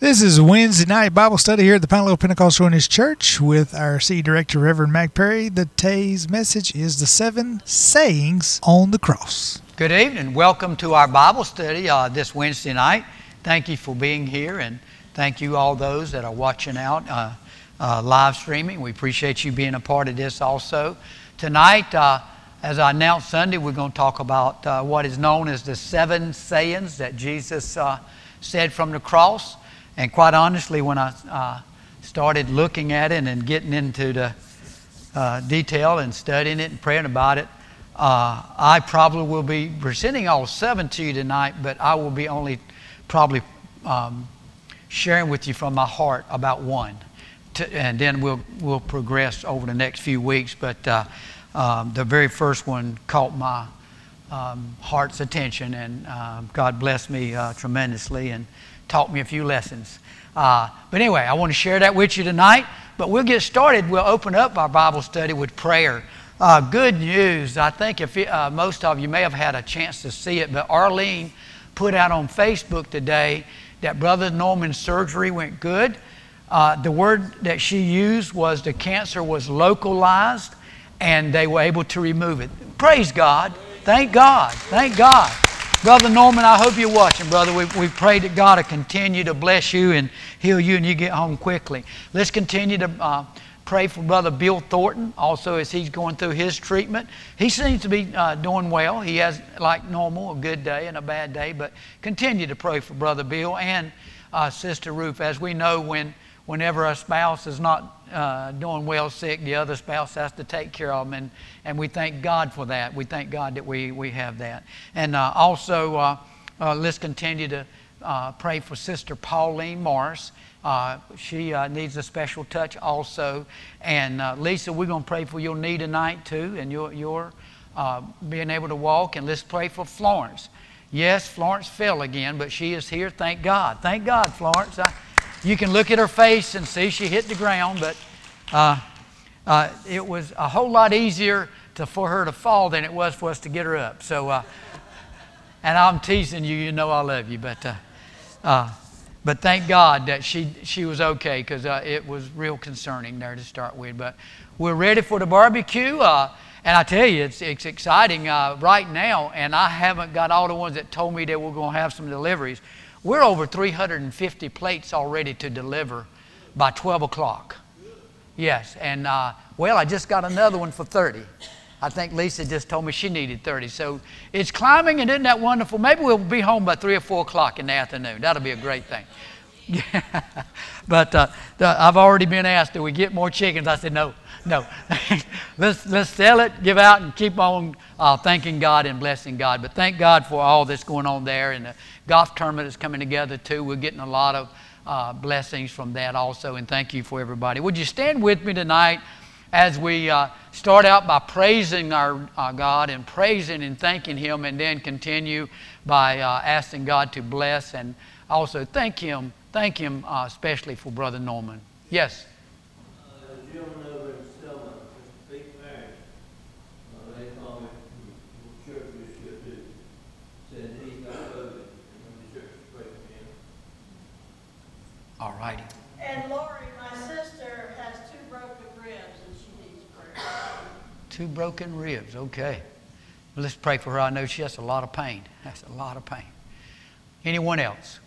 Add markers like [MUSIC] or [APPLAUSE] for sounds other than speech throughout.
This is Wednesday night Bible study here at the Pine Pentecostal Holiness Church with our city director, Reverend Mac Perry. The today's message is the seven sayings on the cross. Good evening. Welcome to our Bible study uh, this Wednesday night. Thank you for being here, and thank you all those that are watching out uh, uh, live streaming. We appreciate you being a part of this also. Tonight, uh, as I announced Sunday, we're going to talk about uh, what is known as the seven sayings that Jesus uh, said from the cross. And quite honestly, when I uh, started looking at it and getting into the uh, detail and studying it and praying about it, uh, I probably will be presenting all seven to you tonight, but I will be only probably um, sharing with you from my heart about one. To, and then we'll, we'll progress over the next few weeks. But uh, um, the very first one caught my um, heart's attention, and uh, God blessed me uh, tremendously. And taught me a few lessons. Uh, but anyway, I want to share that with you tonight. But we'll get started. We'll open up our Bible study with prayer. Uh, good news. I think if uh, most of you may have had a chance to see it, but Arlene put out on Facebook today that Brother Norman's surgery went good. Uh, the word that she used was the cancer was localized and they were able to remove it. Praise God. Thank God. Thank God. Brother Norman, I hope you're watching, brother. We, we pray that God will continue to bless you and heal you and you get home quickly. Let's continue to uh, pray for Brother Bill Thornton also as he's going through his treatment. He seems to be uh, doing well. He has, like normal, a good day and a bad day, but continue to pray for Brother Bill and uh, Sister Ruth. As we know, when whenever a spouse is not uh, doing well sick, the other spouse has to take care of them. And, and we thank God for that. We thank God that we, we have that. And uh, also, uh, uh let's continue to uh, pray for Sister Pauline Morris. Uh, she needs a special touch also. And Lisa, we're going to pray for your knee tonight too, and your, your being able to walk. And let's pray for Florence. Yes, Florence fell again, but she is here. Thank God. Thank God, Florence. I, you can look at her face and see she hit the ground, but uh, uh, it was a whole lot easier to, for her to fall than it was for us to get her up. So, uh, and I'm teasing you, you know I love you, but, uh, uh, but thank God that she, she was okay because uh, it was real concerning there to start with. But we're ready for the barbecue. and I tell you, it's, it's exciting right now, and I haven't got all the ones that told me that we're going to have some deliveries. We're over 350 plates already to deliver by 12 o'clock. Yes, and uh, well, I just got another one for 30. I think Lisa just told me she needed 30. So it's climbing, and isn't that wonderful? Maybe we'll be home by 3 or 4 o'clock in the afternoon. That'll be a great thing. [LAUGHS] But uh, the, I've already been asked, do we get more chickens? I said, no, no. [LAUGHS] let's, let's sell it, give out, and keep on uh, thanking God and blessing God. But thank God for all that's going on there. And the golf tournament is coming together too. We're getting a lot of uh, blessings from that also. And thank you for everybody. Would you stand with me tonight as we uh, start out by praising our God and praising and thanking Him, and then continue by uh, asking God to bless and also thank Him, thank Him uh, especially for Brother Norman. Yes. All righty. And Lori, my sister, has two broken ribs and she needs prayer. Two broken ribs, okay. let's pray for her. I know she has a lot of pain. [LAUGHS] That's a lot of pain. Anyone else?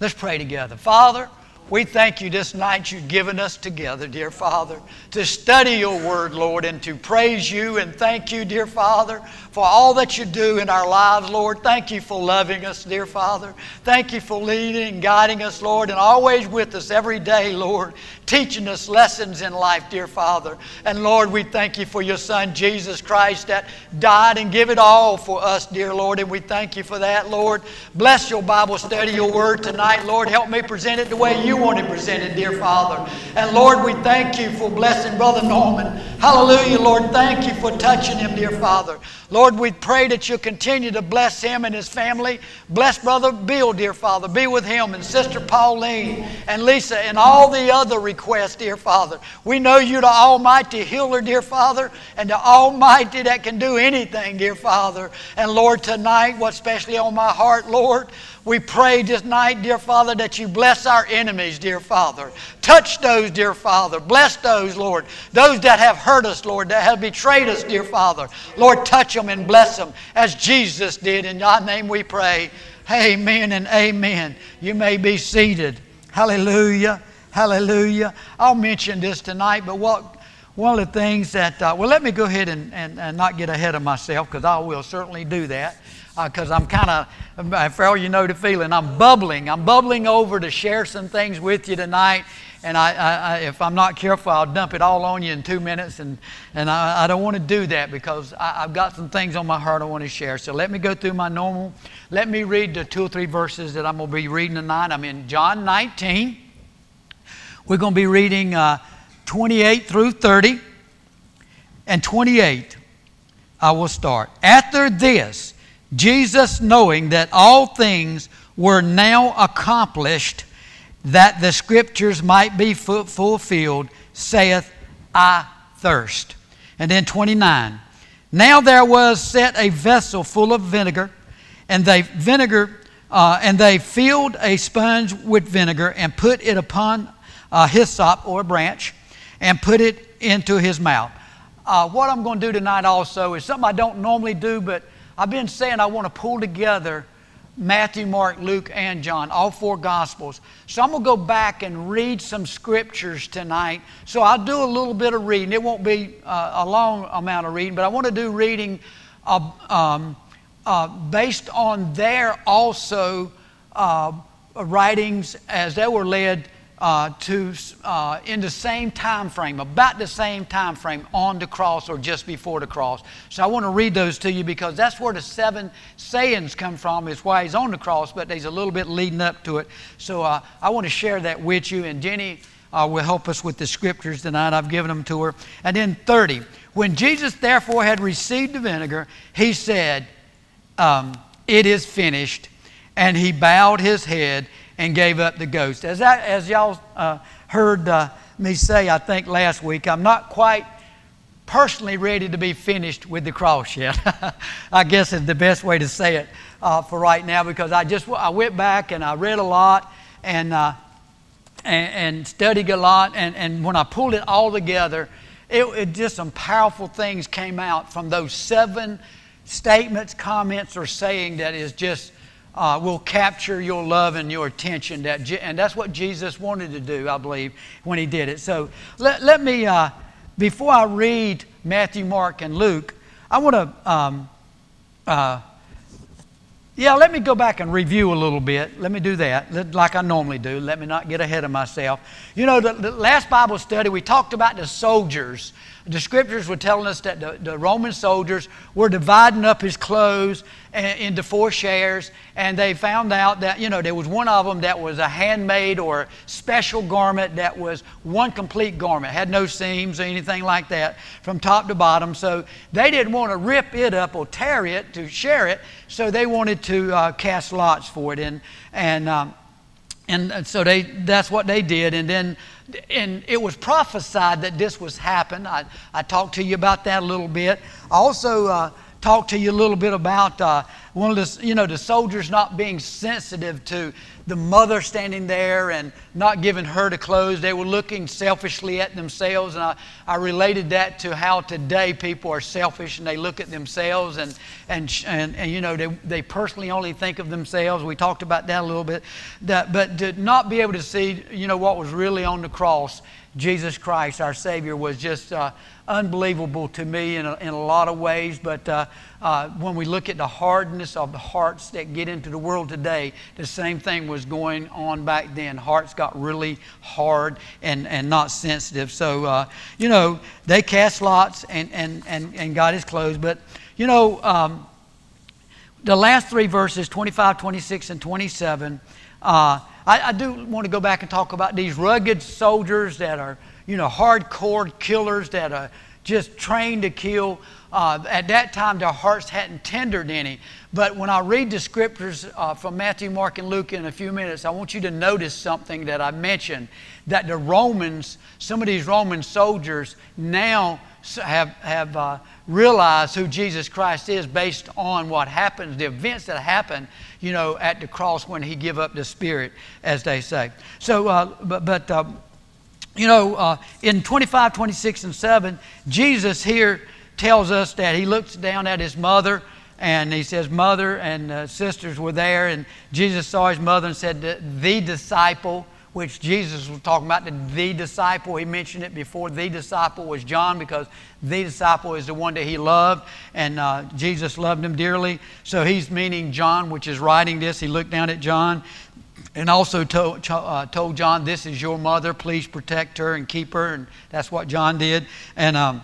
Let's pray together. Father, we thank you this night you've given us together, dear Father, to study your word, Lord, and to praise you and thank you, dear Father, for all that you do in our lives, Lord. Thank you for loving us, dear Father. Thank you for leading and guiding us, Lord, and always with us every day, Lord, teaching us lessons in life, dear Father. And Lord, we thank you for your Son, Jesus Christ, that died and gave it all for us, dear Lord, and we thank you for that, Lord. Bless your Bible study, your word tonight, Lord. Help me present it the way you want it presented, dear Father. And Lord, we thank you for blessing Brother Norman. Hallelujah, Lord. Thank you for touching him, dear Father. Lord, we pray that you'll continue to bless him and his family. Bless Brother Bill, dear Father. Be with him and Sister Pauline and Lisa and all the other requests, dear Father. We know you're the Almighty healer, dear Father, and the Almighty that can do anything, dear Father. And Lord, tonight, what's especially on my heart, Lord, We pray this night, dear Father, that you bless our enemies, dear Father. Touch those, dear Father. Bless those, Lord. Those that have hurt us, Lord, that have betrayed us, dear Father. Lord, touch them and bless them as Jesus did. In thy name we pray. Amen and amen. You may be seated. Hallelujah. Hallelujah. I'll mention this tonight, but what one of the things that, uh, well, let me go ahead and, and, and not get ahead of myself because I will certainly do that because uh, I'm kind of, for all you know the feeling, I'm bubbling. I'm bubbling over to share some things with you tonight. And I, I, if I'm not careful, I'll dump it all on you in two minutes. And, and I, I don't want to do that because I, have got some things on my heart I want to share. So let me go through my normal. Let me read the two or three verses that I'm going to be reading tonight. I'm in John 19. We're going to be reading uh, 28 through 30. And 28, I will start. After this, Jesus, knowing that all things were now accomplished, that the scriptures might be fulfilled, saith, I thirst. And then 29. Now there was set a vessel full of vinegar, and they vinegar, uh, and they filled a sponge with vinegar and put it upon a hyssop or a branch, and put it into his mouth. Uh, what I'm going to do tonight also is something I don't normally do, but I've been saying I want to pull together Matthew, Mark, Luke, and John, all four Gospels. So I'm going to go back and read some scriptures tonight. So I'll do a little bit of reading. It won't be uh, a long amount of reading, but I want to do reading uh, um, uh, based on their also uh, writings as they were led uh, to uh, in the same time frame, about the same time frame on the cross or just before the cross. So I want to read those to you because that's where the seven sayings come from. Is why he's on the cross, but there's a little bit leading up to it. So uh, I want to share that with you, and Jenny uh, will help us with the scriptures tonight. I've given them to her. And then 30. When Jesus therefore had received the vinegar, he said, um, "It is finished," and he bowed his head and gave up the ghost. As, I, as y'all uh, heard uh, me say, I think last week, I'm not quite personally ready to be finished with the cross yet. [LAUGHS] I guess is the best way to say it uh, for right now because I just I went back and I read a lot and uh, and, and, studied a lot and, and when I pulled it all together, it, it just some powerful things came out from those seven statements, comments, or saying that is just uh, will capture your love and your attention. That, and that's what Jesus wanted to do, I believe, when he did it. So let, let me, uh, before I read Matthew, Mark, and Luke, I want to, um, uh, yeah, let me go back and review a little bit. Let me do that, like I normally do. Let me not get ahead of myself. You know, the, the last Bible study, we talked about the soldiers the scriptures were telling us that the, the Roman soldiers were dividing up his clothes into four shares, and they found out that, you know, there was one of them that was a handmade or special garment that was one complete garment, had no seams or anything like that from top to bottom. So they didn't want to rip it up or tear it to share it, so they wanted to uh, cast lots for it. And, and, um, and so they, that's what they did. And then and it was prophesied that this was happen. I, I talked to you about that a little bit. Also uh, talked to you a little bit about uh, one of the, you know, the soldiers not being sensitive to the mother standing there and not giving her the clothes. They were looking selfishly at themselves. And I, I related that to how today people are selfish and they look at themselves and, and, and, and you know, they, they personally only think of themselves. We talked about that a little bit. That, but to not be able to see, you know, what was really on the cross Jesus Christ, our Savior, was just uh, unbelievable to me in a, in a lot of ways. But uh, uh, when we look at the hardness of the hearts that get into the world today, the same thing was going on back then. Hearts got really hard and, and not sensitive. So, uh, you know, they cast lots and, and, and, and got his clothes. But, you know, um, the last three verses, 25, 26, and 27, uh, I, I, do want to go back and talk about these rugged soldiers that are, you know, hardcore killers that are, just trained to kill. Uh, at that time, their hearts hadn't tendered any. But when I read the scriptures uh, from Matthew, Mark, and Luke in a few minutes, I want you to notice something that I mentioned that the Romans, some of these Roman soldiers, now have, have uh, realized who Jesus Christ is based on what happens, the events that happen, you know, at the cross when he give up the Spirit, as they say. So, uh, but, but uh, you know, uh, in 25, 26, and 7, Jesus here tells us that he looks down at his mother and he says, Mother and uh, sisters were there, and Jesus saw his mother and said, The disciple which Jesus was talking about, the, the disciple. He mentioned it before. The disciple was John because the disciple is the one that he loved, and uh, Jesus loved him dearly. So he's meaning John, which is writing this. He looked down at John and also told, uh, told John, This is your mother. Please protect her and keep her. And that's what John did. And um,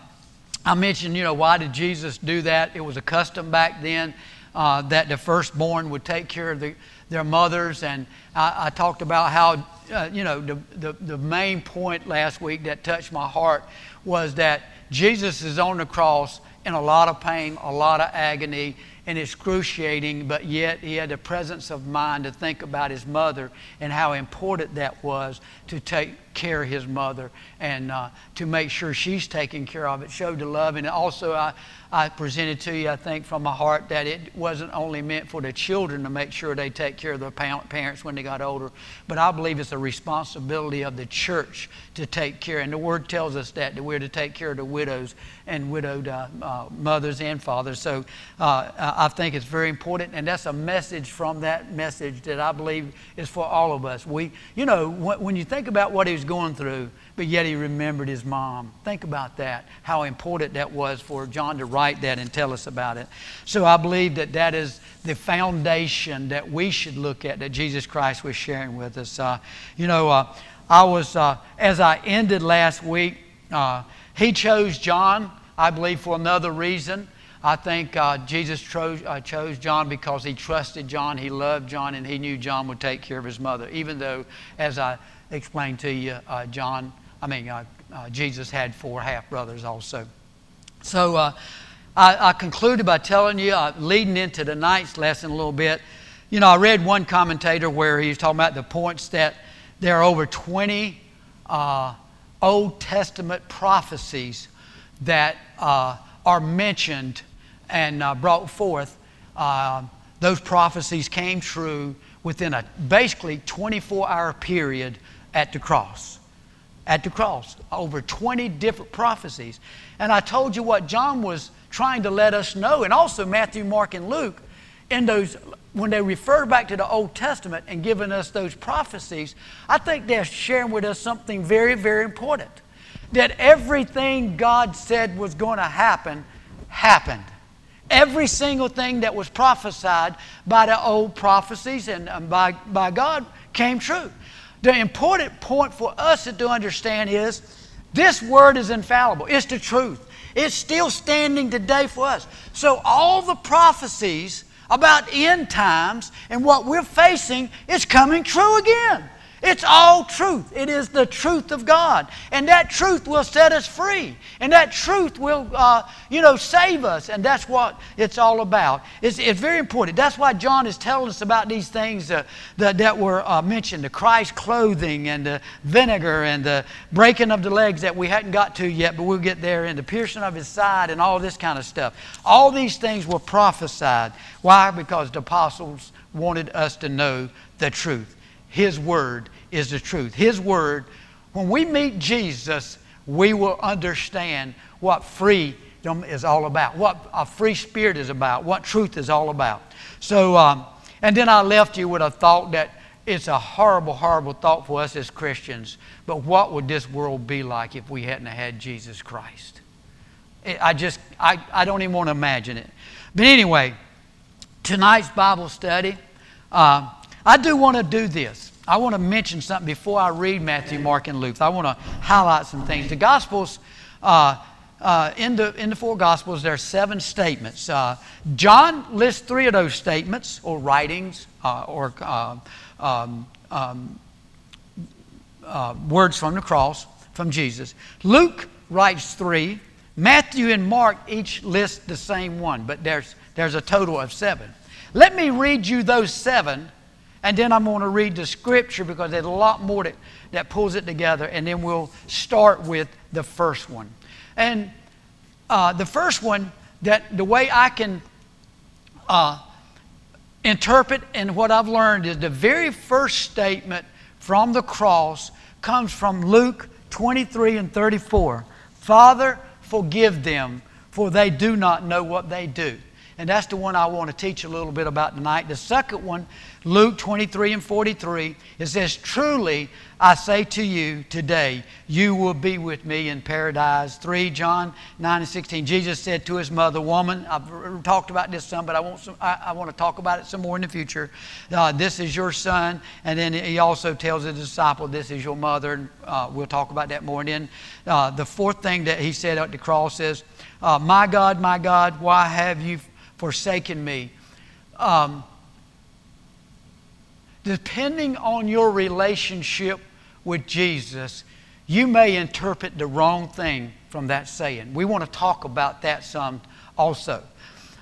I mentioned, you know, why did Jesus do that? It was a custom back then uh, that the firstborn would take care of the, their mothers. And I, I talked about how uh, you know, the, the, the main point last week that touched my heart was that Jesus is on the cross in a lot of pain, a lot of agony, and excruciating, but yet he had the presence of mind to think about his mother and how important that was to take care of his mother and uh, to make sure she's taken care of. It showed the love, and also I, I presented to you, I think, from my heart that it wasn't only meant for the children to make sure they take care of their parents when they got older, but I believe it's a responsibility of the church to take care. And the Word tells us that, that we're to take care of the widows and widowed uh, uh, mothers and fathers. So uh, I think it's very important, and that's a message from that message that I believe is for all of us. We, you know, when you think about what he was going through, but yet he remembered his mom. Think about that, how important that was for John to write that and tell us about it. So I believe that that is the foundation that we should look at that Jesus Christ was sharing with us. Uh, you know, uh, I was, uh, as I ended last week, uh, he chose John, I believe, for another reason. I think uh, Jesus chose, uh, chose John because he trusted John, he loved John, and he knew John would take care of his mother. Even though, as I explained to you, John I mean, uh, uh, Jesus had four half brothers also. So uh, I, I, concluded by telling you, uh, leading into tonight's lesson a little bit. You know, I read one commentator where he was talking about the points that there are over 20 uh, Old Testament prophecies that uh, are mentioned and brought forth. those prophecies came true within a basically 24 hour period at the cross at the cross. Over 20 different prophecies. And I told you what John was trying to let us know, and also Matthew, Mark, and Luke, in those, when they refer back to the Old Testament and giving us those prophecies, I think they're sharing with us something very, very important. That everything God said was going to happen, happened. Every single thing that was prophesied by the old prophecies and by, by God came true. The important point for us to understand is this word is infallible. It's the truth. It's still standing today for us. So all the prophecies about end times and what we're facing is coming true again. It's all truth. It is the truth of God. And that truth will set us free. And that truth will, uh, you know, save us. And that's what it's all about. It's, it's very important. That's why John is telling us about these things uh, that, that were uh, mentioned the Christ clothing and the vinegar and the breaking of the legs that we hadn't got to yet, but we'll get there, and the piercing of his side and all this kind of stuff. All these things were prophesied. Why? Because the apostles wanted us to know the truth. His Word is the truth. His Word, when we meet Jesus, we will understand what freedom is all about, what a free spirit is about, what truth is all about. So, um, and then I left you with a thought that it's a horrible, horrible thought for us as Christians. But what would this world be like if we hadn't had Jesus Christ? I just, I, I don't even want to imagine it. But anyway, tonight's Bible study, uh, I do want to do this. I want to mention something before I read Matthew, Mark, and Luke. I want to highlight some things. The Gospels, uh, uh, in, the, in the four Gospels, there are seven statements. Uh, John lists three of those statements or writings uh, or uh, um, um, uh, words from the cross from Jesus. Luke writes three Matthew and Mark each list the same one, but there's, there's a total of seven. Let me read you those seven, and then I'm going to read the scripture because there's a lot more that, that pulls it together, and then we'll start with the first one. And uh, the first one, that the way I can uh, interpret and what I've learned is the very first statement from the cross comes from Luke 23 and 34. Father, forgive them, for they do not know what they do. And that's the one I want to teach a little bit about tonight. The second one, Luke 23 and 43, it says, Truly I say to you today, you will be with me in paradise. 3 John 9 and 16. Jesus said to his mother, Woman, I've talked about this some, but I want, some, I, I want to talk about it some more in the future. Uh, this is your son. And then he also tells the disciple, This is your mother. And uh, we'll talk about that more. And then uh, the fourth thing that he said at the cross is, uh, My God, my God, why have you forsaken me. Um, depending on your relationship with Jesus, you may interpret the wrong thing from that saying. We want to talk about that some also.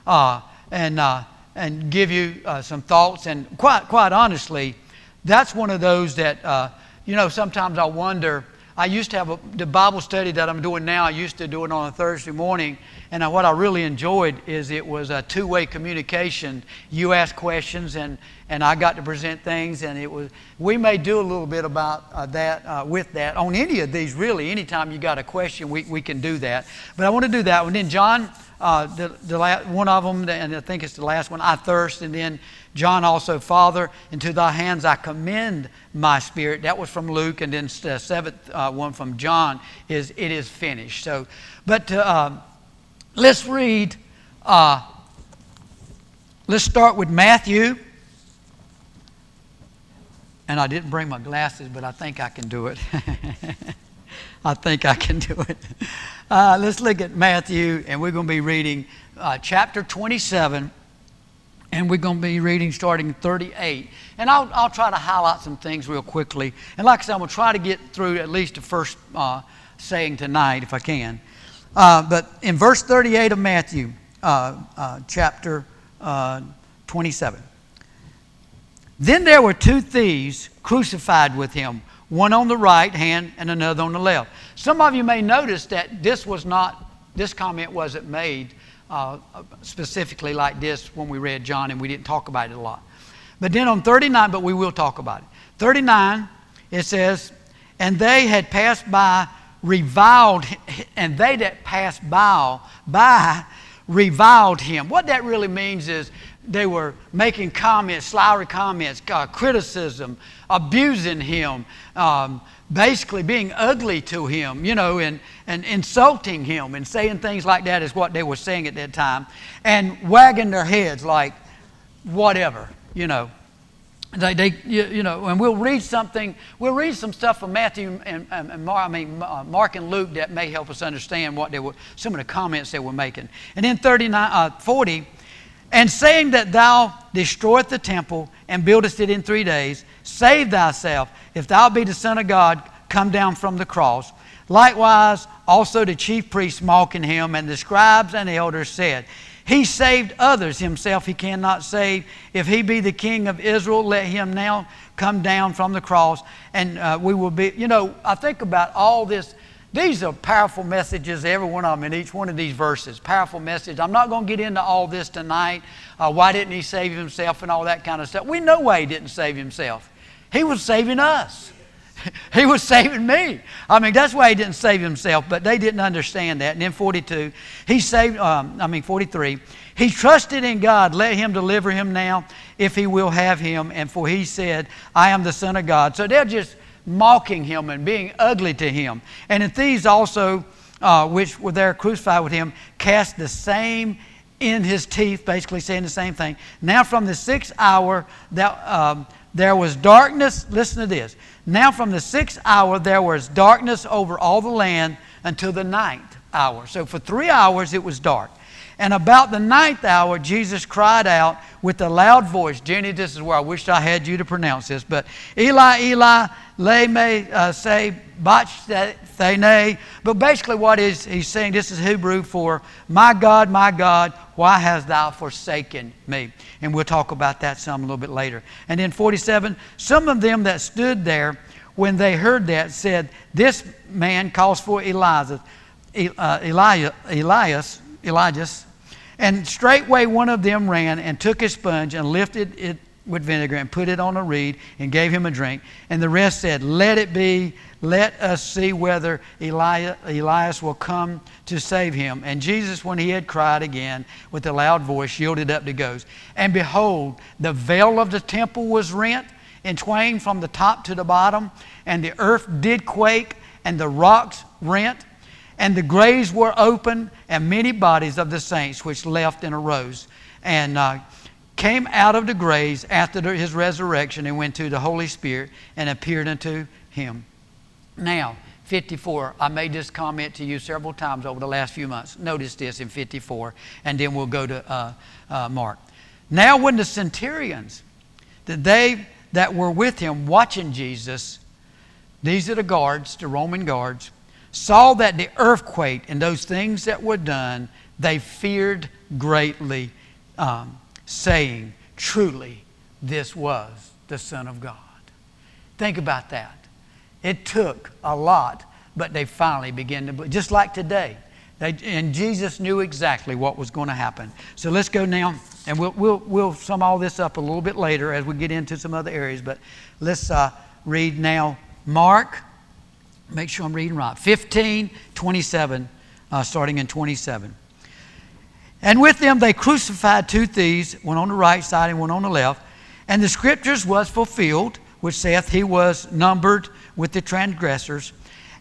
Uh, and, uh, and give you uh, some thoughts. And quite, quite honestly, that's one of those that, uh, you know, sometimes I wonder. I used to have a, the Bible study that I'm doing now, I used to do it on a Thursday morning. And what I really enjoyed is it was a two way communication. You asked questions, and, and I got to present things. And it was, we may do a little bit about uh, that uh, with that on any of these, really. Anytime you got a question, we, we can do that. But I want to do that one. Then, John, uh, the, the last, one of them, and I think it's the last one, I thirst. And then John also, Father, into thy hands I commend my spirit. That was from Luke. And then the seventh uh, one from John is, It is finished. So, but uh, Let's read, uh, let's start with Matthew. And I didn't bring my glasses, but I think I can do it. [LAUGHS] I think I can do it. Uh, let's look at Matthew, and we're going to be reading uh, chapter 27, and we're going to be reading starting 38. And I'll, I'll try to highlight some things real quickly. And like I said, I'm going to try to get through at least the first uh, saying tonight if I can. Uh, but in verse 38 of Matthew, uh, uh, chapter uh, 27, then there were two thieves crucified with him, one on the right hand and another on the left. Some of you may notice that this was not, this comment wasn't made uh, specifically like this when we read John, and we didn't talk about it a lot. But then on 39, but we will talk about it. 39, it says, And they had passed by reviled, and they that passed by, by reviled him. What that really means is they were making comments, slowery comments, uh, criticism, abusing him, um, basically being ugly to him, you know, and, and insulting him and saying things like that is what they were saying at that time, and wagging their heads like, whatever, you know. They, they you, know, and we'll read something. We'll read some stuff from Matthew and, and, and Mark, I mean uh, Mark and Luke that may help us understand what they were, some of the comments they were making. And then 39, uh, 40, and saying that thou destroyest the temple and buildest it in three days, save thyself. If thou be the Son of God, come down from the cross. Likewise, also the chief priests mocking him, and the scribes and the elders said, he saved others, himself he cannot save. If he be the king of Israel, let him now come down from the cross and uh, we will be. You know, I think about all this. These are powerful messages, every one of them in each one of these verses. Powerful message. I'm not going to get into all this tonight. Uh, why didn't he save himself and all that kind of stuff? We know why he didn't save himself. He was saving us. [LAUGHS] he was saving me. I mean, that's why he didn't save himself, but they didn't understand that. And then 42, he saved, um, I mean, 43, he trusted in God, let him deliver him now if he will have him. And for he said, I am the Son of God. So they're just mocking him and being ugly to him. And the thieves also, uh, which were there crucified with him, cast the same in his teeth, basically saying the same thing. Now, from the sixth hour, that, um, there was darkness. Listen to this. Now, from the sixth hour, there was darkness over all the land until the ninth hour. So, for three hours, it was dark. And about the ninth hour, Jesus cried out with a loud voice. Jenny, this is where I wished I had you to pronounce this, but Eli, Eli, lame uh, say, bachthane. But basically, what is he's saying? This is Hebrew for my God, my God, why hast thou forsaken me? And we'll talk about that some a little bit later. And then 47, some of them that stood there when they heard that said, This man calls for Elijah, uh, Elias, Elijah, and straightway one of them ran and took a sponge and lifted it with vinegar and put it on a reed and gave him a drink. And the rest said, Let it be, let us see whether Elias will come to save him. And Jesus, when he had cried again with a loud voice, yielded up the ghost. And behold, the veil of the temple was rent in twain from the top to the bottom, and the earth did quake, and the rocks rent and the graves were open, and many bodies of the saints which left and arose and uh, came out of the graves after his resurrection and went to the Holy Spirit and appeared unto him. Now, 54. I made this comment to you several times over the last few months. Notice this in 54, and then we'll go to uh, uh, Mark. Now, when the centurions, that they that were with him watching Jesus, these are the guards, the Roman guards, saw that the earthquake and those things that were done, they feared greatly, um, saying, Truly, this was the Son of God. Think about that. It took a lot, but they finally began to. Just like today. They, and Jesus knew exactly what was going to happen. So let's go now, and we'll, we'll, we'll sum all this up a little bit later as we get into some other areas. But let's uh, read now Mark make sure I'm reading right. 15, 27, uh, starting in 27. And with them they crucified two thieves, one on the right side and one on the left. And the scriptures was fulfilled, which saith he was numbered with the transgressors.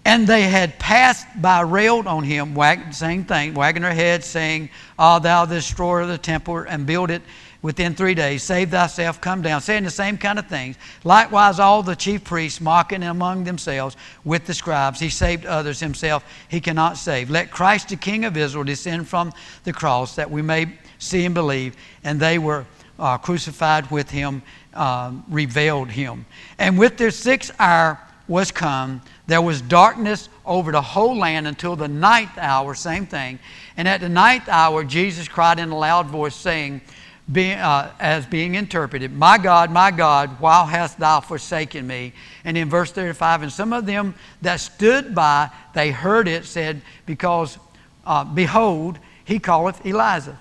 And they had passed by railed on him, wag, same thing, wagging their heads, saying, Ah, thou destroyer of the temple, and build it within three days. Save thyself, come down. Saying the same kind of things. Likewise, all the chief priests mocking among themselves with the scribes. He saved others himself. He cannot save. Let Christ, the King of Israel, descend from the cross that we may see and believe. And they were uh, crucified with him, uh, revealed him. And with their sixth hour was come, there was darkness over the whole land until the ninth hour, same thing. And at the ninth hour, Jesus cried in a loud voice, saying, being, uh, as being interpreted, My God, my God, why hast thou forsaken me? And in verse 35, and some of them that stood by, they heard it, said, Because, uh, behold, he calleth Elijah.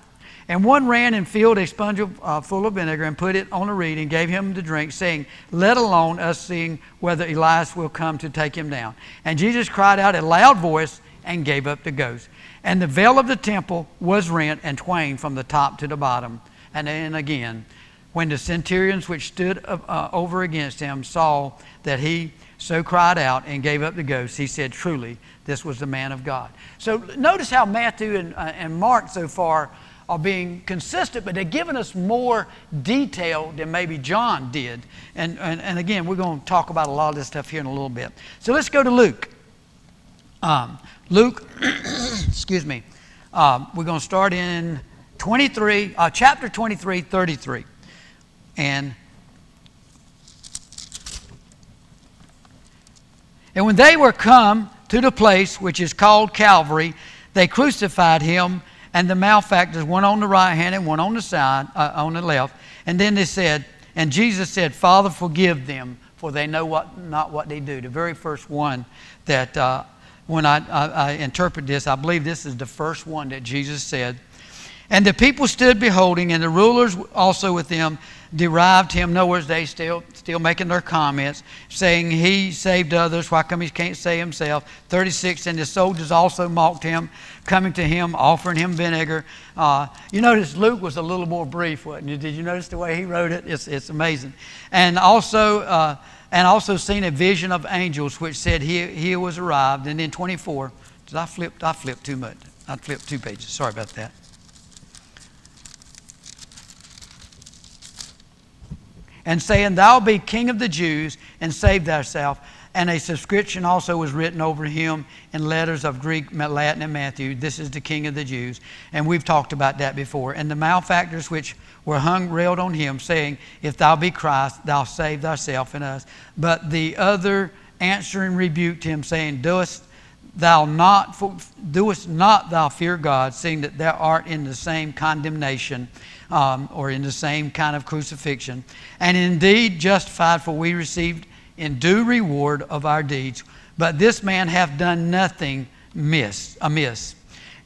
And one ran and filled a sponge of, uh, full of vinegar and put it on a reed and gave him to drink, saying, Let alone us seeing whether Elias will come to take him down. And Jesus cried out a loud voice and gave up the ghost. And the veil of the temple was rent and twain from the top to the bottom and then again, when the centurions which stood uh, over against him saw that he so cried out and gave up the ghost, he said, Truly, this was the man of God. So notice how Matthew and, uh, and Mark so far are being consistent, but they're giving us more detail than maybe John did. And, and, and again, we're going to talk about a lot of this stuff here in a little bit. So let's go to Luke. Um, Luke, [COUGHS] excuse me. Um, we're going to start in 23, uh, chapter 23, 33. And, and when they were come to the place which is called Calvary, they crucified him and the malefactors, one on the right hand and one on the side, uh, on the left. And then they said, and Jesus said, Father, forgive them, for they know what, not what they do. The very first one that, uh, when I, I, I interpret this, I believe this is the first one that Jesus said. And the people stood beholding, and the rulers also with them derived him. In other words, they still still making their comments, saying he saved others. Why come he can't save himself? 36. And the soldiers also mocked him, coming to him, offering him vinegar. Uh, you notice Luke was a little more brief, wasn't you? Did you notice the way he wrote it? It's, it's amazing. And also, uh, and also seen a vision of angels which said he, he was arrived. And then 24. Did I flip? I flipped too much. I flipped two pages. Sorry about that. And saying, Thou be king of the Jews, and save thyself. And a subscription also was written over him in letters of Greek, Latin, and Matthew. This is the king of the Jews. And we've talked about that before. And the malefactors which were hung railed on him, saying, If thou be Christ, thou save thyself and us. But the other answering rebuked him, saying, Doest thou not doest not thou fear God, seeing that thou art in the same condemnation um, or in the same kind of crucifixion, and indeed justified, for we received in due reward of our deeds. But this man hath done nothing miss, amiss.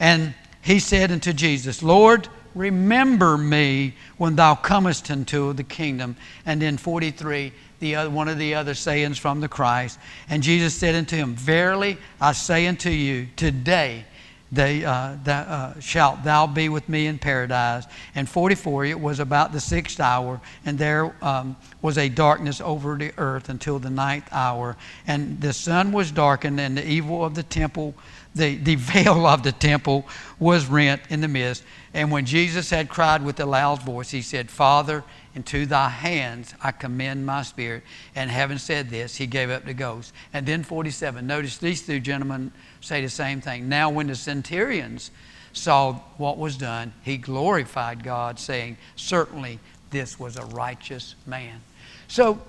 And he said unto Jesus, Lord, remember me when thou comest into the kingdom. And then 43, the other, one of the other sayings from the Christ. And Jesus said unto him, Verily I say unto you, today they, uh, that, uh, shalt thou be with me in paradise. And 44, it was about the sixth hour, and there um, was a darkness over the earth until the ninth hour. And the sun was darkened, and the evil of the temple, the, the [LAUGHS] veil of the temple was rent in the midst. And when Jesus had cried with a loud voice, he said, Father, into thy hands I commend my spirit. And having said this, he gave up the ghost. And then 47, notice these two gentlemen say the same thing. Now, when the centurions saw what was done, he glorified God, saying, Certainly this was a righteous man. So,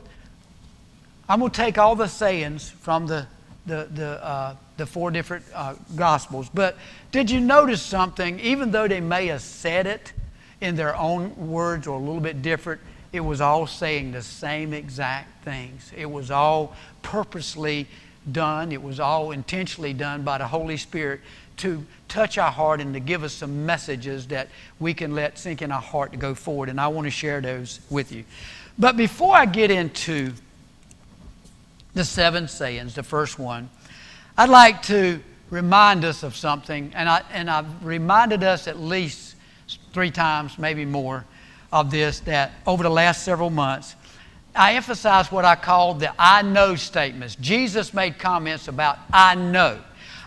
I'm going to take all the sayings from the, the, the, uh, the four different uh, Gospels. But did you notice something? Even though they may have said it, in their own words or a little bit different, it was all saying the same exact things. It was all purposely done, it was all intentionally done by the Holy Spirit to touch our heart and to give us some messages that we can let sink in our heart to go forward. And I want to share those with you. But before I get into the seven sayings, the first one, I'd like to remind us of something, and, I, and I've reminded us at least three times, maybe more, of this that over the last several months, I emphasize what I call the I know statements. Jesus made comments about I know.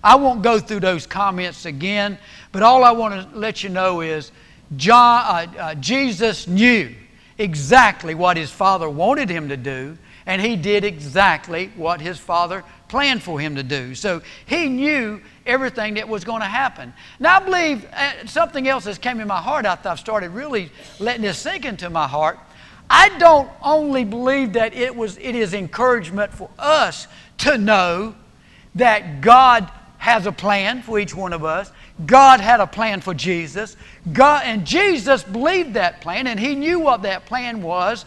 I won't go through those comments again, but all I want to let you know is John, uh, uh, Jesus knew exactly what his Father wanted him to do, and he did exactly what his Father planned for him to do. So he knew everything that was going to happen. Now, I believe uh, something else has came in my heart after I've started really letting this sink into my heart. I don't only believe that it, was, it is encouragement for us to know that God has a plan for each one of us. God had a plan for Jesus. God, and Jesus believed that plan, and he knew what that plan was.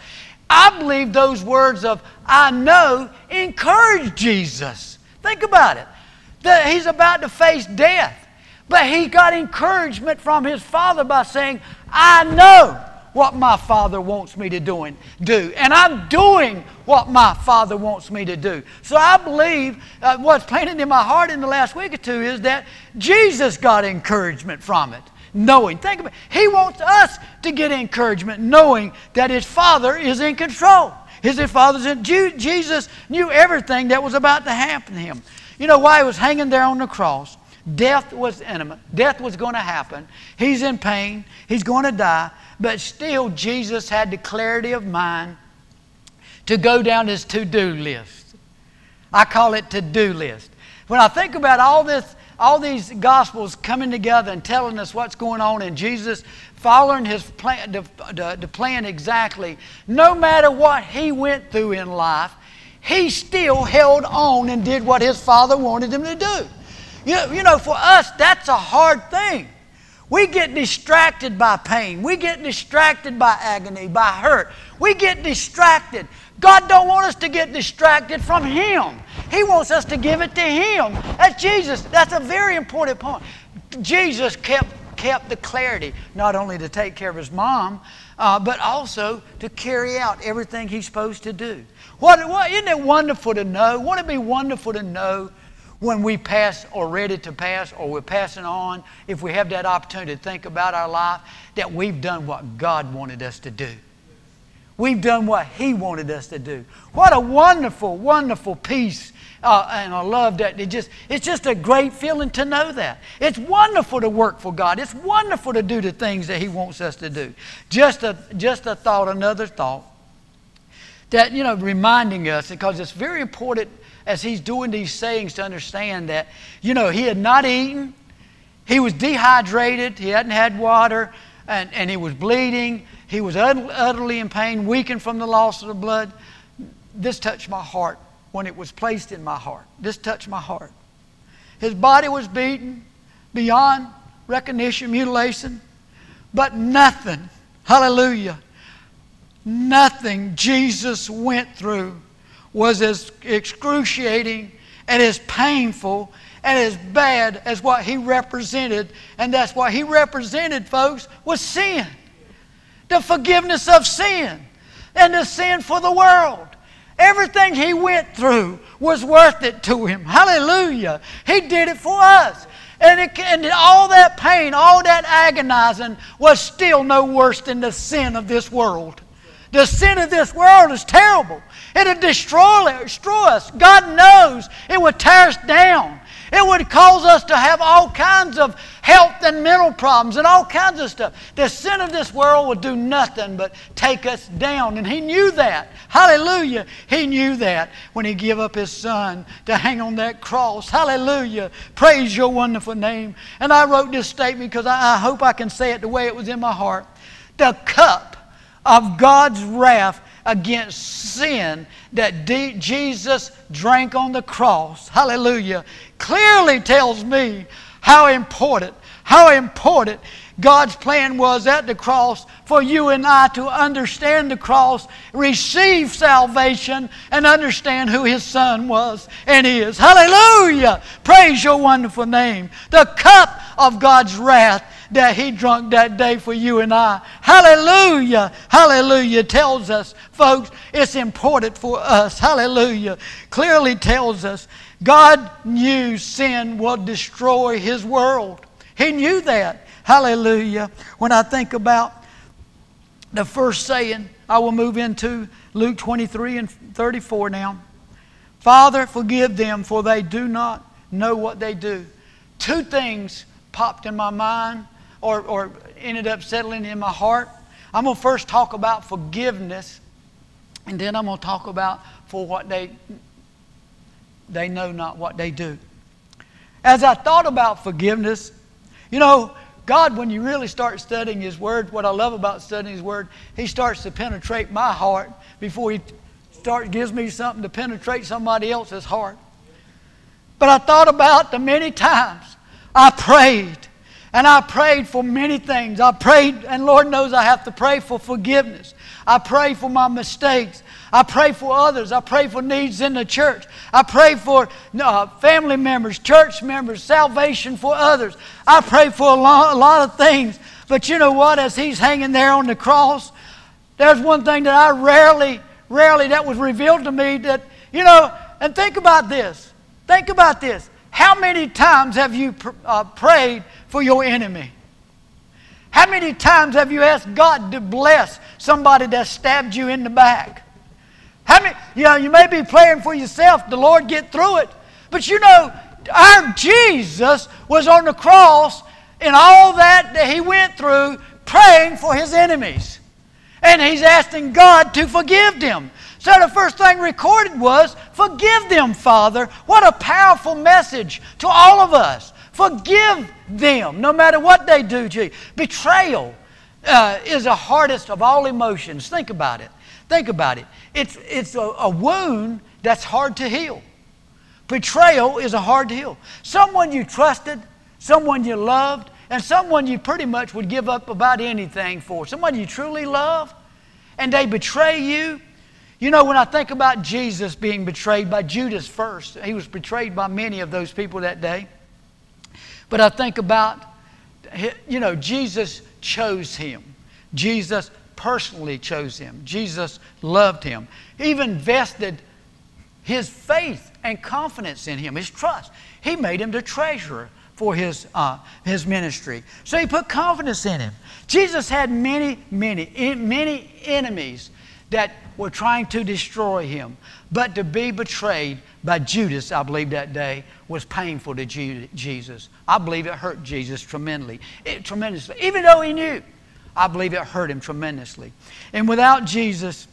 I believe those words of I know encouraged Jesus. Think about it he's about to face death. But he got encouragement from his father by saying, I know what my father wants me to do and, do, and I'm doing what my father wants me to do. So I believe uh, what's planted in my heart in the last week or two is that Jesus got encouragement from it. Knowing, think about it. He wants us to get encouragement, knowing that his Father is in control. His Father's in. Jesus knew everything that was about to happen to him. You know why he was hanging there on the cross? Death was intimate. Death was going to happen. He's in pain. He's going to die. But still, Jesus had the clarity of mind to go down his to do list. I call it to do list. When I think about all this, all these gospels coming together and telling us what's going on, and Jesus following his plan, the, the, the plan exactly, no matter what he went through in life, he still held on and did what his father wanted him to do. You know, you know, for us, that's a hard thing. We get distracted by pain. We get distracted by agony, by hurt. We get distracted. God don't want us to get distracted from Him. He wants us to give it to Him. That's Jesus. That's a very important point. Jesus kept kept the clarity, not only to take care of his mom, uh, but also to carry out everything he's supposed to do. What, what, isn't it wonderful to know? Wouldn't it be wonderful to know when we pass or ready to pass or we're passing on, if we have that opportunity to think about our life, that we've done what God wanted us to do? We've done what He wanted us to do. What a wonderful, wonderful peace. Uh, and I love that. It just, it's just a great feeling to know that. It's wonderful to work for God. It's wonderful to do the things that He wants us to do. Just a, just a thought, another thought that, you know, reminding us, because it's very important as he's doing these sayings to understand that, you know, he had not eaten, he was dehydrated, he hadn't had water, and, and he was bleeding, he was utterly in pain, weakened from the loss of the blood. This touched my heart when it was placed in my heart. This touched my heart. His body was beaten beyond recognition, mutilation, but nothing, hallelujah, nothing Jesus went through was as excruciating and as painful and as bad as what he represented. And that's what he represented, folks, was sin. The forgiveness of sin and the sin for the world. Everything he went through was worth it to him. Hallelujah. He did it for us. And, it, and all that pain, all that agonizing was still no worse than the sin of this world. The sin of this world is terrible. It'll destroy, destroy us. God knows it would tear us down. It would cause us to have all kinds of health and mental problems and all kinds of stuff. The sin of this world would do nothing but take us down. And He knew that. Hallelujah. He knew that when He gave up His Son to hang on that cross. Hallelujah. Praise your wonderful name. And I wrote this statement because I, I hope I can say it the way it was in my heart. The cup of God's wrath against sin that D- Jesus drank on the cross, hallelujah, clearly tells me how important, how important God's plan was at the cross for you and I to understand the cross, receive salvation, and understand who His Son was and is. Hallelujah! Praise your wonderful name. The cup of God's wrath that he drunk that day for you and I. Hallelujah. Hallelujah tells us, folks, it's important for us. Hallelujah. Clearly tells us God knew sin would destroy his world. He knew that. Hallelujah. When I think about the first saying, I will move into Luke 23 and 34 now. Father, forgive them, for they do not know what they do. Two things popped in my mind or, or ended up settling in my heart. I'm going to first talk about forgiveness, and then I'm going to talk about for what they, they know not what they do. As I thought about forgiveness, you know, God, when you really start studying His Word, what I love about studying His Word, He starts to penetrate my heart before He start, gives me something to penetrate somebody else's heart. But I thought about the many times I prayed and I prayed for many things. I prayed, and Lord knows I have to pray for forgiveness. I pray for my mistakes. I pray for others. I pray for needs in the church. I pray for uh, family members, church members, salvation for others. I pray for a a lot of things. But you know what? As he's hanging there on the cross, there's one thing that I rarely, rarely, that was revealed to me that, you know, and think about this. Think about this. How many times have you pr- uh, prayed for your enemy? How many times have you asked God to bless somebody that stabbed you in the back? How many, you know, you may be praying for yourself, the Lord get through it. But you know, our Jesus was on the cross and all that that he went through praying for his enemies. And he's asking God to forgive them. So the first thing recorded was, Forgive them, Father. What a powerful message to all of us. Forgive them, no matter what they do to you. Betrayal uh, is the hardest of all emotions. Think about it. Think about it. It's, it's a, a wound that's hard to heal. Betrayal is a hard to heal. Someone you trusted, someone you loved, and someone you pretty much would give up about anything for. Someone you truly love, and they betray you you know, when I think about Jesus being betrayed by Judas first, he was betrayed by many of those people that day. But I think about, you know, Jesus chose him. Jesus personally chose him. Jesus loved him. He even vested his faith and confidence in him, his trust. He made him the treasurer for his, uh, his ministry. So he put confidence in him. Jesus had many, many, many enemies that were trying to destroy him. But to be betrayed by Judas, I believe that day, was painful to Jesus. I believe it hurt Jesus tremendously. It, tremendously. Even though he knew, I believe it hurt him tremendously. And without Jesus,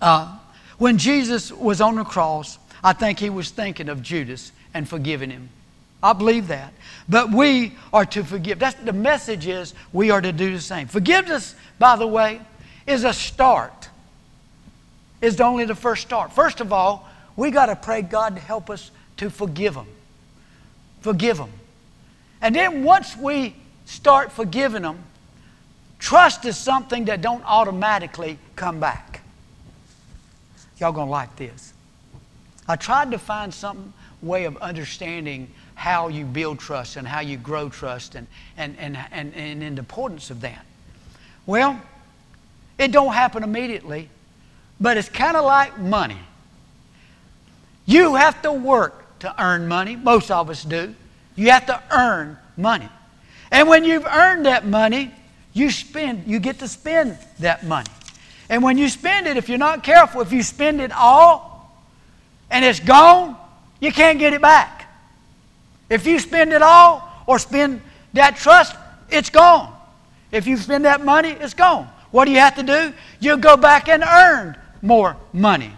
uh, When Jesus was on the cross, I think he was thinking of Judas and forgiving him. I believe that. But we are to forgive. That's the message is we are to do the same. Forgiveness, by the way, is a start. Is only the first start. First of all, we got to pray God to help us to forgive them. Forgive them. And then once we start forgiving them, trust is something that don't automatically come back. Y'all gonna like this. I tried to find some way of understanding how you build trust and how you grow trust and, and, and, and, and the importance of that. Well, it don't happen immediately, but it's kind of like money. You have to work to earn money. Most of us do. You have to earn money. And when you've earned that money, you spend, you get to spend that money. And when you spend it, if you're not careful, if you spend it all and it's gone, you can't get it back. If you spend it all or spend that trust, it's gone. If you spend that money, it's gone. What do you have to do? You go back and earn more money.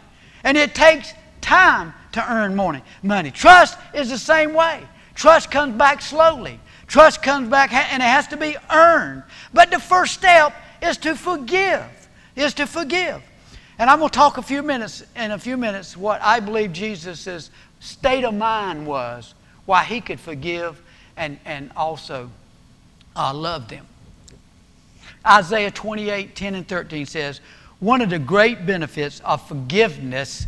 And it takes time to earn money. Money. Trust is the same way. Trust comes back slowly. Trust comes back and it has to be earned. But the first step is to forgive. Is to forgive. And I'm going to talk a few minutes in a few minutes what I believe Jesus' state of mind was, why he could forgive and, and also uh, love them. Isaiah 28, 10 and 13 says, One of the great benefits of forgiveness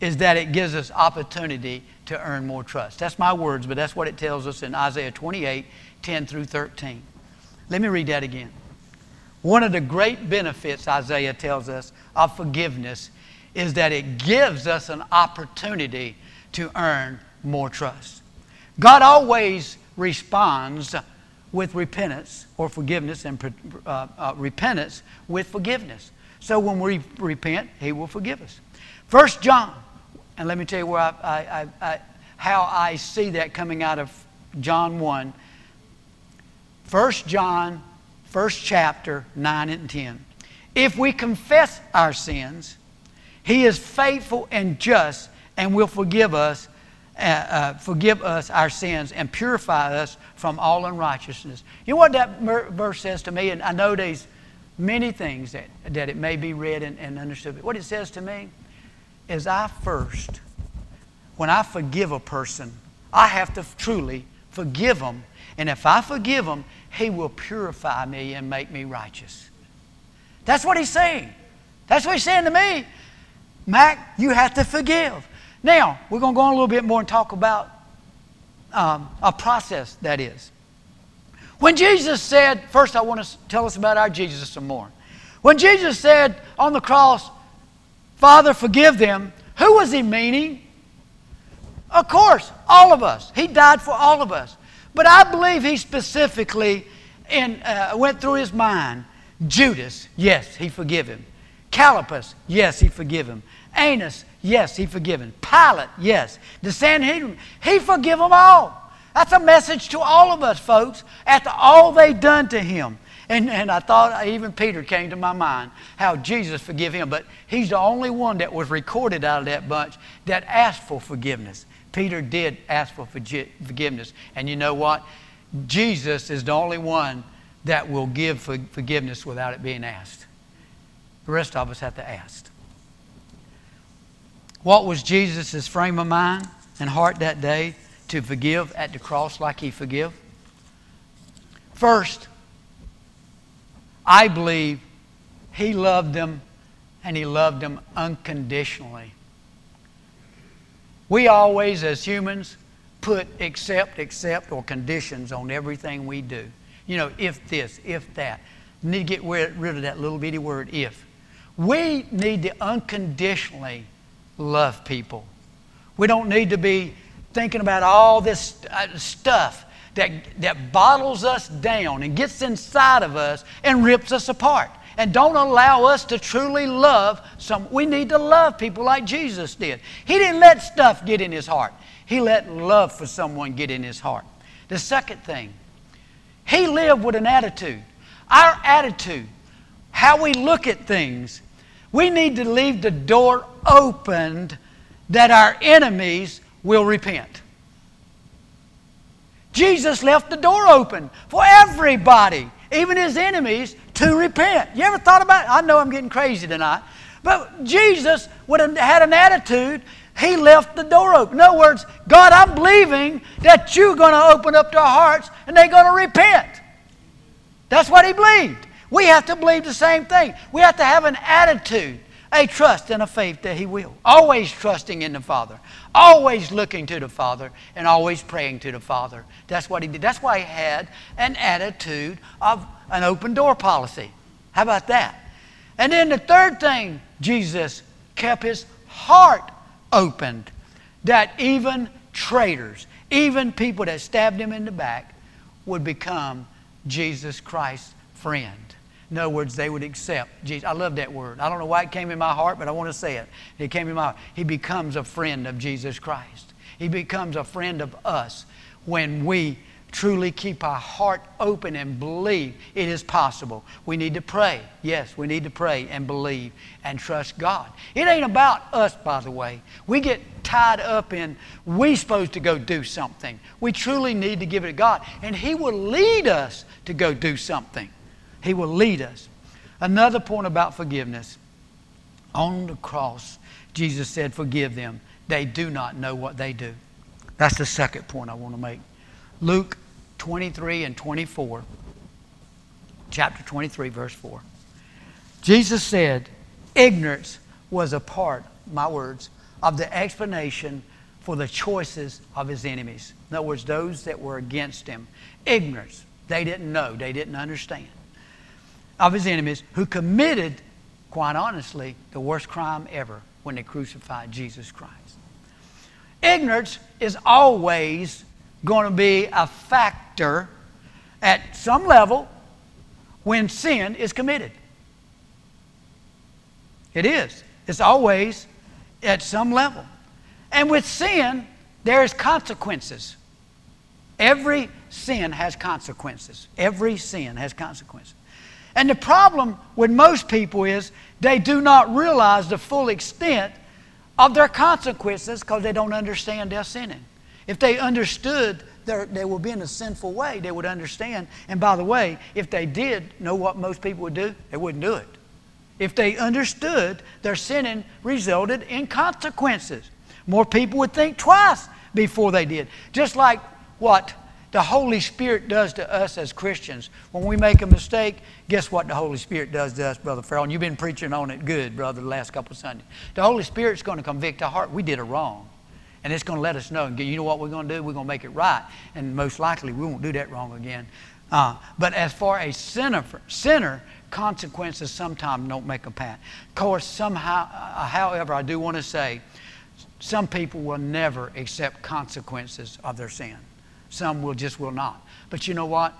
is that it gives us opportunity to earn more trust. That's my words, but that's what it tells us in Isaiah 28, 10 through 13. Let me read that again. One of the great benefits, Isaiah tells us, of forgiveness is that it gives us an opportunity to earn more trust. God always responds with repentance or forgiveness and uh, uh, repentance with forgiveness. So when we repent, He will forgive us. First John, and let me tell you where I, I, I, how I see that coming out of John 1. First John, first chapter, 9 and 10. If we confess our sins, He is faithful and just and will forgive us uh, uh, forgive us our sins and purify us from all unrighteousness. You know what that verse says to me? And I know there's many things that, that it may be read and, and understood. what it says to me is I first, when I forgive a person, I have to truly forgive them. And if I forgive them, He will purify me and make me righteous. That's what He's saying. That's what He's saying to me. Mac, you have to forgive. Now, we're going to go on a little bit more and talk about um, a process that is. When Jesus said, first I want to tell us about our Jesus some more. When Jesus said on the cross, Father, forgive them, who was he meaning? Of course, all of us. He died for all of us. But I believe he specifically in, uh, went through his mind Judas, yes, he forgive him. Caiaphas, yes, he forgive him. Annas, yes, he forgive him. Pilate, yes. The Sanhedrin, he forgive them all. That's a message to all of us, folks, after all they done to him. And, and I thought even Peter came to my mind how Jesus forgive him, but he's the only one that was recorded out of that bunch that asked for forgiveness. Peter did ask for forgiveness. And you know what? Jesus is the only one that will give forgiveness without it being asked. The rest of us have to ask. What was Jesus' frame of mind and heart that day to forgive at the cross like he forgive? First, I believe he loved them and he loved them unconditionally. We always, as humans, put accept, accept, or conditions on everything we do. You know, if this, if that. Need to get rid of that little bitty word, if. We need to unconditionally love people. We don't need to be thinking about all this uh, stuff that, that bottles us down and gets inside of us and rips us apart. And don't allow us to truly love some. We need to love people like Jesus did. He didn't let stuff get in his heart, he let love for someone get in his heart. The second thing, he lived with an attitude. Our attitude, how we look at things, We need to leave the door opened that our enemies will repent. Jesus left the door open for everybody, even his enemies, to repent. You ever thought about it? I know I'm getting crazy tonight. But Jesus would have had an attitude. He left the door open. In other words, God, I'm believing that you're going to open up their hearts and they're going to repent. That's what he believed. We have to believe the same thing. We have to have an attitude, a trust and a faith that he will. Always trusting in the Father, always looking to the Father, and always praying to the Father. That's what he did. That's why he had an attitude of an open door policy. How about that? And then the third thing, Jesus kept his heart opened that even traitors, even people that stabbed him in the back, would become Jesus Christ's friend. In other words, they would accept Jesus. I love that word. I don't know why it came in my heart, but I want to say it. It came in my heart. He becomes a friend of Jesus Christ. He becomes a friend of us when we truly keep our heart open and believe it is possible. We need to pray. Yes, we need to pray and believe and trust God. It ain't about us, by the way. We get tied up in we supposed to go do something. We truly need to give it to God, and He will lead us to go do something. He will lead us. Another point about forgiveness. On the cross, Jesus said, Forgive them. They do not know what they do. That's the second point I want to make. Luke 23 and 24, chapter 23, verse 4. Jesus said, Ignorance was a part, my words, of the explanation for the choices of his enemies. In other words, those that were against him. Ignorance. They didn't know, they didn't understand. Of his enemies who committed, quite honestly, the worst crime ever when they crucified Jesus Christ. Ignorance is always going to be a factor at some level when sin is committed. It is. It's always at some level. And with sin, there's consequences. Every sin has consequences. Every sin has consequences. And the problem with most people is they do not realize the full extent of their consequences because they don't understand their sinning. If they understood they be in a sinful way, they would understand. And by the way, if they did know what most people would do, they wouldn't do it. If they understood their sinning resulted in consequences, more people would think twice before they did. Just like what the Holy Spirit does to us as Christians. When we make a mistake, guess what the Holy Spirit does to us, Brother Farrell? And you've been preaching on it good, brother, the last couple of Sundays. The Holy Spirit's going to convict our heart. We did it wrong. And it's going to let us know. And you know what we're going to do? We're going to make it right. And most likely we won't do that wrong again. Uh, but as far as sinner, sinner, consequences sometimes don't make a path. Of course, somehow, uh, however, I do want to say, some people will never accept consequences of their sin. Some will just will not. But you know what?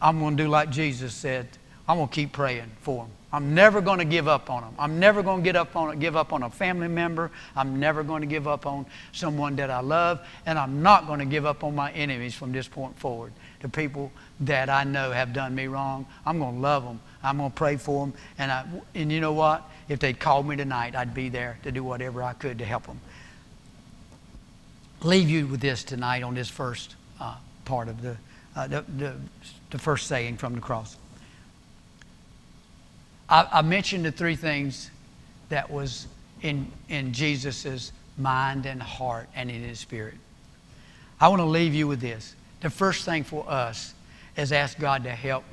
I'm going to do like Jesus said. I'm going to keep praying for them. I'm never going to give up on them. I'm never going to get up on, give up on a family member. I'm never going to give up on someone that I love. And I'm not going to give up on my enemies from this point forward. The people that I know have done me wrong, I'm going to love them. I'm going to pray for them. And, I, and you know what? If they'd called me tonight, I'd be there to do whatever I could to help them. Leave you with this tonight on this first part of the, uh, the, the, the first saying from the cross. I, I mentioned the three things that was in, in Jesus' mind and heart and in his spirit. I want to leave you with this. The first thing for us is ask God to help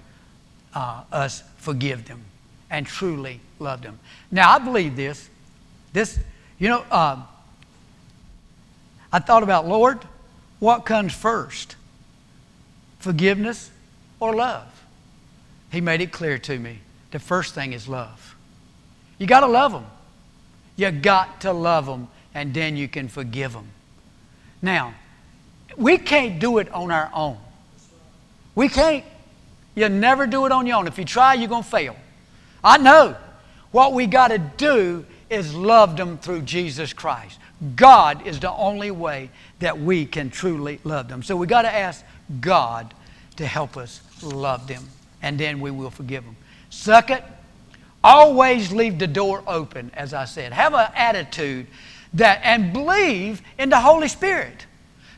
uh, us forgive them and truly love them. Now, I believe this. This, you know, uh, I thought about, Lord, what comes first? Forgiveness or love? He made it clear to me the first thing is love. You got to love them. You got to love them, and then you can forgive them. Now, we can't do it on our own. We can't. You never do it on your own. If you try, you're going to fail. I know. What we got to do is love them through Jesus Christ. God is the only way that we can truly love them. So we got to ask God to help us love them, and then we will forgive them. Second, Always leave the door open, as I said. Have an attitude that and believe in the Holy Spirit.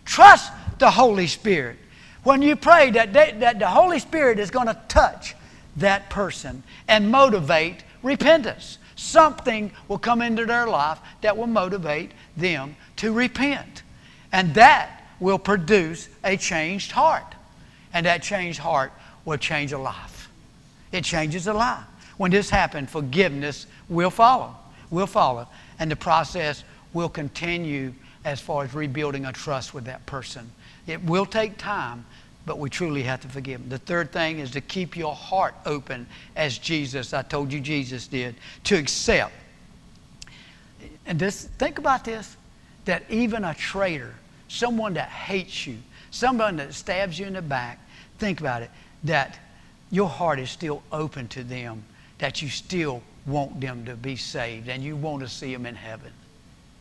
Trust the Holy Spirit. When you pray that, they, that the Holy Spirit is going to touch that person and motivate repentance. Something will come into their life that will motivate them to repent. And that will produce a changed heart. And that changed heart will change a life. It changes a life. When this happens, forgiveness will follow. Will follow. And the process will continue as far as rebuilding a trust with that person. It will take time, but we truly have to forgive them. The third thing is to keep your heart open as Jesus, I told you Jesus did, to accept. And this, think about this that even a traitor, someone that hates you, someone that stabs you in the back, think about it, that your heart is still open to them, that you still want them to be saved and you want to see them in heaven.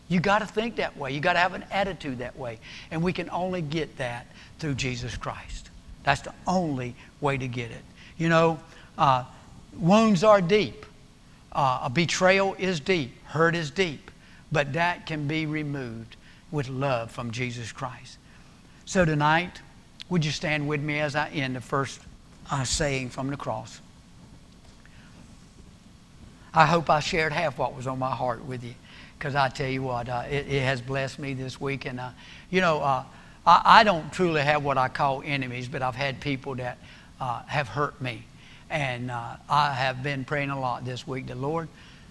You got to think that way. You got to have an attitude that way. And we can only get that through Jesus Christ. That's the only way to get it. You know, uh, wounds are deep. Uh, a betrayal is deep. Hurt is deep. But that can be removed with love from Jesus Christ. So tonight, would you stand with me as I end the first uh, saying from the cross? I hope I shared half what was on my heart with you because I tell you what, uh, it, it, has blessed me this week. And, uh, you know, uh, I, I, don't truly have what I call enemies, but I've had people that uh, have hurt me. And uh, I have been praying a lot this week. The Lord,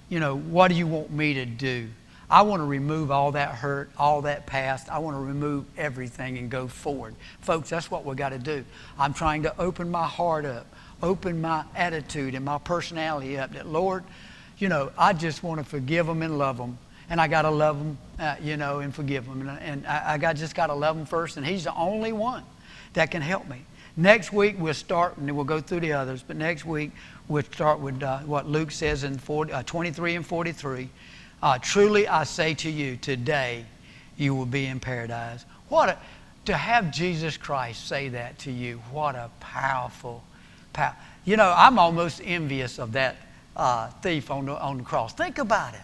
you know, what do you want me to do? I want to remove all that hurt, all that past. I want to remove everything and go forward. Folks, that's what we got to do. I'm trying to open my heart up, open my attitude and my personality up that, Lord, you know, I just want to forgive them and love them. And I got to love them, uh, you know, and forgive them. And, and I, I got, just got to love them first. And He's the only one that can help me. Next week, we'll start, and we'll go through the others. But next week, we'll start with uh, what Luke says in 40, uh, 23 and 43. Uh, truly I say to you, today you will be in paradise. What a, to have Jesus Christ say that to you, what a powerful, power. You know, I'm almost envious of that uh, thief on the, on the cross. Think about it.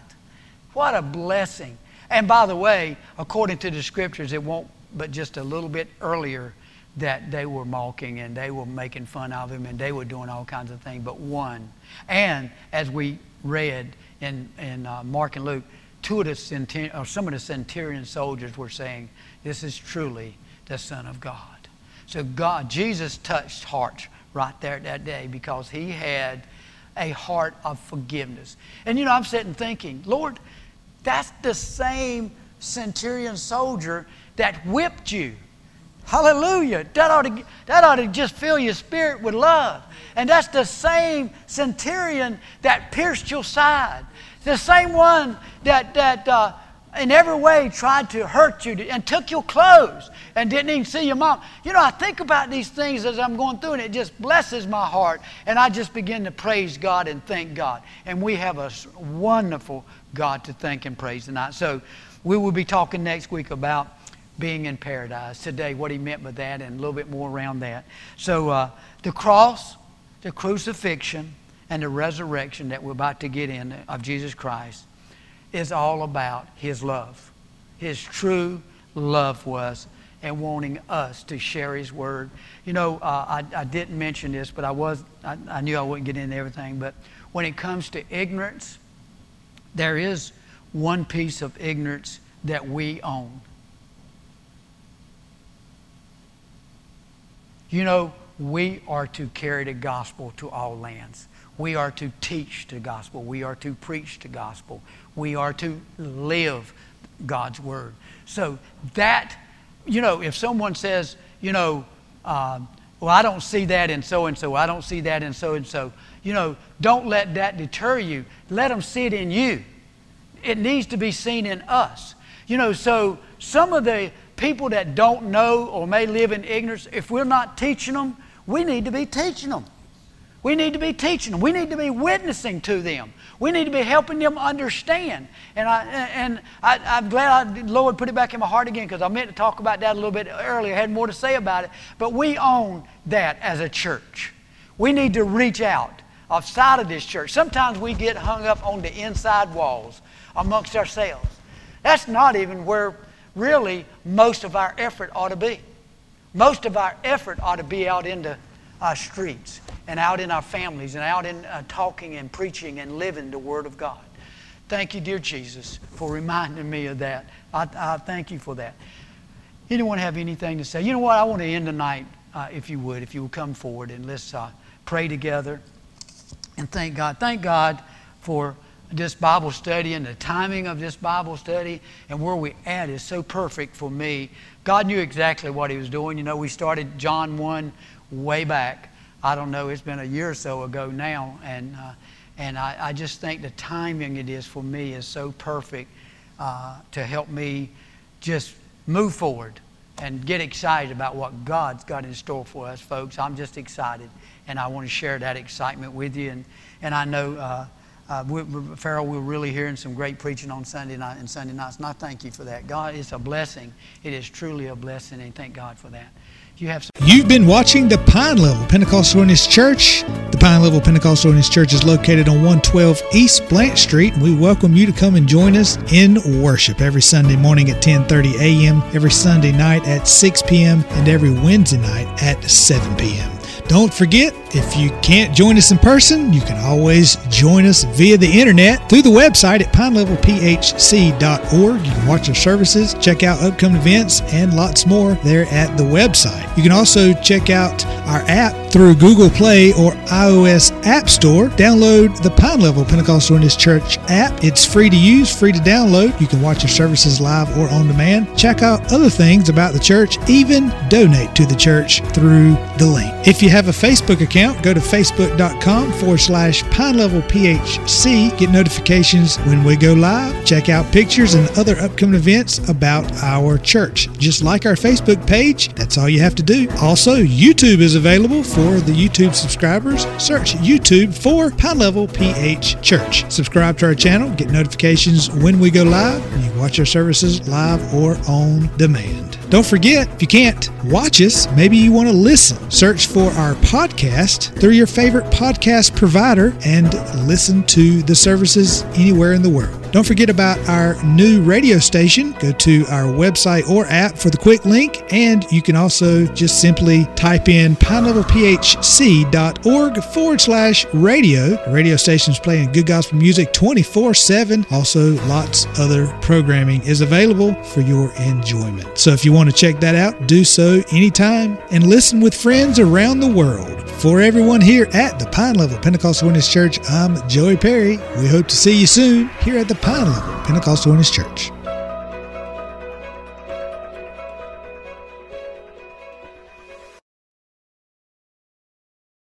What a blessing. And by the way, according to the scriptures, it won't, but just a little bit earlier, that they were mocking and they were making fun of him and they were doing all kinds of things, but one. And as we read, in, in uh, Mark and Luke, two of the centurion, or some of the centurion soldiers were saying, This is truly the Son of God. So God, Jesus touched hearts right there that day because he had a heart of forgiveness. And you know, I'm sitting thinking, Lord, that's the same centurion soldier that whipped you. Hallelujah. That ought, to, that ought to just fill your spirit with love. And that's the same centurion that pierced your side. The same one that, that uh, in every way tried to hurt you and took your clothes and didn't even see your mom. You know, I think about these things as I'm going through, and it just blesses my heart. And I just begin to praise God and thank God. And we have a wonderful God to thank and praise tonight. So we will be talking next week about being in paradise today, what he meant by that, and a little bit more around that. So, uh, the cross, the crucifixion, and the resurrection that we're about to get in of Jesus Christ is all about his love, his true love for us, and wanting us to share his word. You know, uh, I, I, didn't mention this, but I was I, I knew I wouldn't get into everything. But when it comes to ignorance, there is one piece of ignorance that we own You know, we are to carry the gospel to all lands. We are to teach the gospel. We are to preach the gospel. We are to live God's word. So that, you know, if someone says, you know, uh, well, I don't see that in so and so, I don't see that in so and so, you know, don't let that deter you. Let them see it in you. It needs to be seen in us. You know, so some of the people that don't know or may live in ignorance, if we're not teaching them, we need to be teaching them. We need to be teaching them. We need to be witnessing to them. We need to be helping them understand. And, I, and I, am glad I, Lord put it back in my heart again because I meant to talk about that a little bit earlier. I had more to say about it. But we own that as a church. We need to reach out outside of this church. Sometimes we get hung up on the inside walls amongst ourselves. That's not even where really most of our effort ought to be. Most of our effort ought to be out into our streets and out in our families and out in uh, talking and preaching and living the Word of God. Thank you, dear Jesus, for reminding me of that. I, I thank you for that. Anyone have anything to say? You know what? I want to end tonight, uh, if you would, if you would come forward and let's uh, pray together and thank God. Thank God for this Bible study and the timing of this Bible study and where we at is so perfect for me. God knew exactly what He was doing. You know, we started John 1 way back. I don't know, it's been a year or so ago now. And, uh, and I, I, just think the timing it is for me is so perfect uh, to help me just move forward and get excited about what God's got in store for us, folks. I'm just excited, and I want to share that excitement with you. And, and I know uh, uh, we, we, Farrell, we're really hearing some great preaching on Sunday night and Sunday nights, and I thank you for that. God, it's a blessing. It is truly a blessing, and thank God for that. You have some- You've been watching the Pine Level Pentecostal Holiness Church. The Pine Level Pentecostal Holiness Church is located on 112 East Blanche Street, and we welcome you to come and join us in worship every Sunday morning at 10:30 a.m., every Sunday night at 6 p.m., and every Wednesday night at 7 p.m. Don't forget, if you can't join us in person, you can always join us via the internet through the website at pinelevelphc.org. You can watch our services, check out upcoming events, and lots more there at the website. You can also check out our app through Google Play or iOS App Store. Download the Pine Level Pentecostal Holiness Church app. It's free to use, free to download. You can watch our services live or on demand. Check out other things about the church, even donate to the church through the link. If you have a Facebook account, go to facebook.com forward slash Pine Level PHC. Get notifications when we go live. Check out pictures and other upcoming events about our church. Just like our Facebook page, that's all you have to do. Also, YouTube is available for the YouTube subscribers. Search YouTube for Pine Level PH Church. Subscribe to our channel, get notifications when we go live. And you can watch our services live or on demand. Don't forget, if you can't watch us, maybe you want to listen. Search for our podcast through your favorite podcast provider and listen to the services anywhere in the world. Don't forget about our new radio station. Go to our website or app for the quick link, and you can also just simply type in pinelevelphc.org forward slash radio. The radio station's playing good gospel music 24 7. Also, lots other programming is available for your enjoyment. So if you want to check that out, do so anytime and listen with friends around the world. For everyone here at the Pine Level Pentecostal Holiness Church, I'm Joey Perry. We hope to see you soon here at the Pine Level Pentecostal Holiness Church.